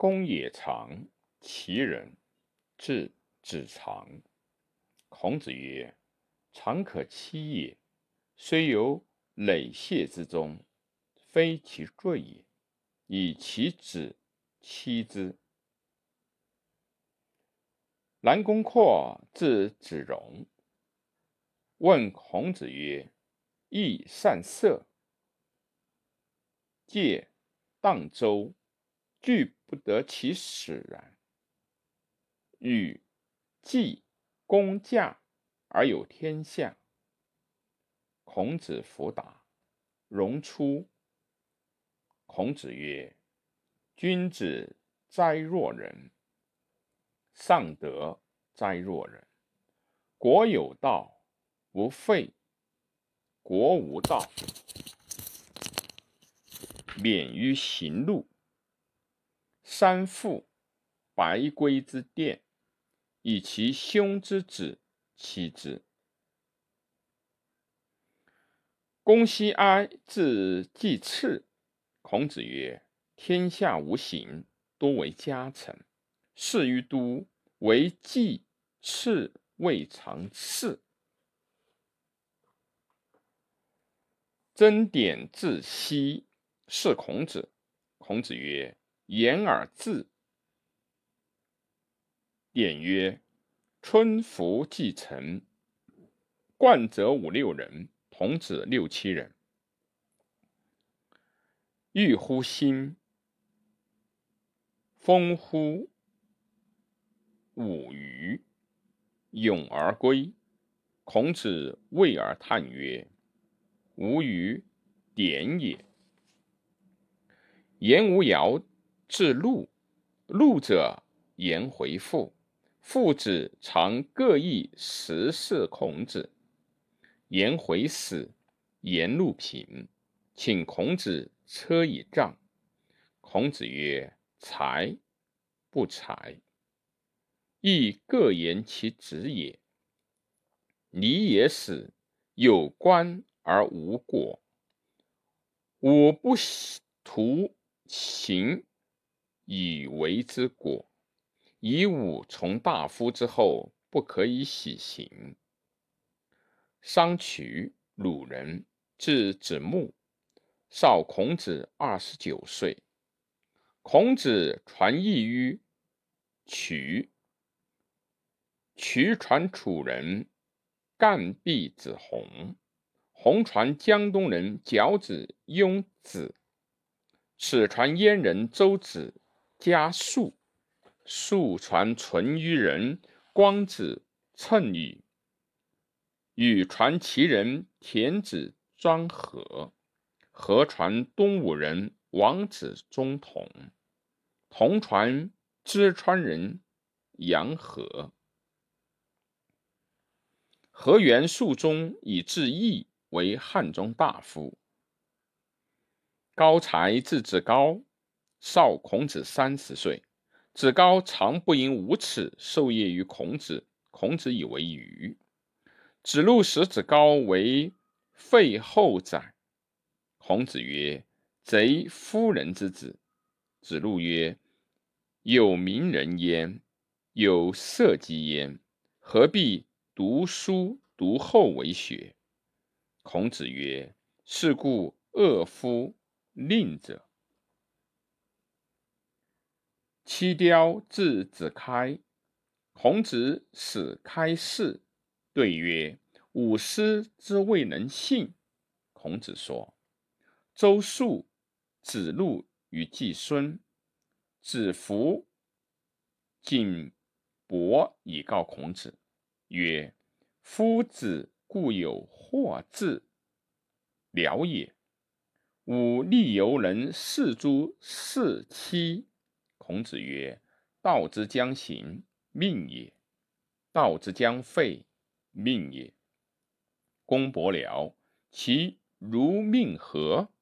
公也长，其人，至子长。孔子曰：“长可欺也，虽有累谢之中，非其罪也。以其子欺之。”南宫括字子荣，问孔子曰：“益善射，借荡舟，具不得其使然。与季公驾而有天下。”孔子弗答。荣出。孔子曰：“君子哉若人！上德哉若人！国有道，不废；国无道，免于行路。三父，白圭之殿，以其兄之子欺之。公西哀字季次。孔子曰：“天下无形，多为家臣。事于都，为季次未尝次。”曾点自西。是孔子。孔子曰：“言而至。”典曰：“春服既成，冠者五六人，童子六七人。欲乎心，风乎舞雩，咏而归。孔子谓而叹曰：‘吾与典也。’”言无尧至陆，陆者言回复。父子常各异十事孔子。颜回死，颜路平，请孔子车以葬。孔子曰：“才不才，亦各言其职也。礼也死，有官而无果。我不徒。”行以为之果，以武从大夫之后，不可以喜行。商渠鲁人，字子木，少孔子二十九岁。孔子传译于渠，渠传楚人干毕子弘，弘传江东人角子雍子。此传燕人周子家述，述传淳于人光子称语，与传其人田子庄和，合传东吴人王子中同，同传淄川人杨和。河源肃中以至义为汉中大夫。高才字子高，少孔子三十岁。子高常不因无耻受业于孔子，孔子以为愚。子路使子高为废后宰。孔子曰：“贼夫人之子。”子路曰：“有名人焉，有社稷焉，何必读书读后为学？”孔子曰：“是故恶夫。”令者，七雕字子开。孔子使开示，对曰：“吾师之未能信。”孔子说：“周述、子路与季孙、子服、景伯以告孔子，曰：‘夫子固有惑志了也。’”吾立犹能事诸事妻。孔子曰：“道之将行，命也；道之将废，命也。”公伯僚，其如命何？